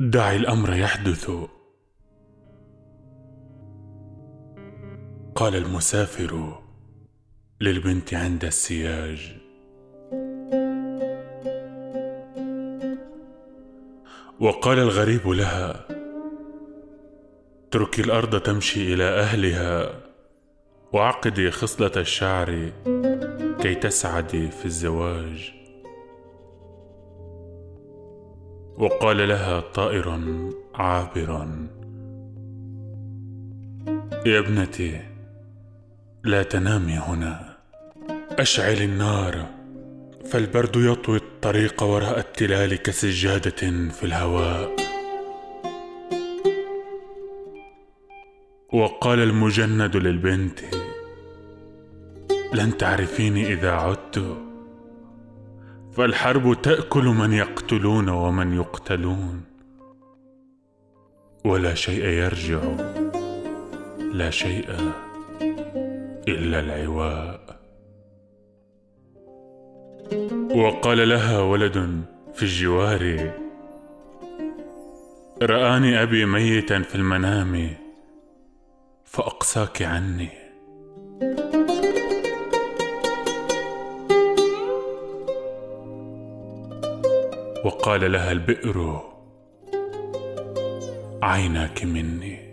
دعي الأمر يحدث. قال المسافر للبنت عند السياج. وقال الغريب لها اتركي الأرض تمشي إلى أهلها وعقدي خصلة الشعر كي تسعدي في الزواج. وقال لها طائر عابرا يا ابنتي لا تنامي هنا. أشعل النار. فالبرد يطوي الطريق وراء التلال كسجادة في الهواء. وقال المجند للبنت لن تعرفيني إذا عدت. فالحرب تأكل من يقتلون ومن يقتلون. ولا شيء يرجع لا شيء إلا العواء. وقال لها ولد في الجوار رآني أبي ميتا في المنام فاقساك عني. وقال لها البئر عيناك مني.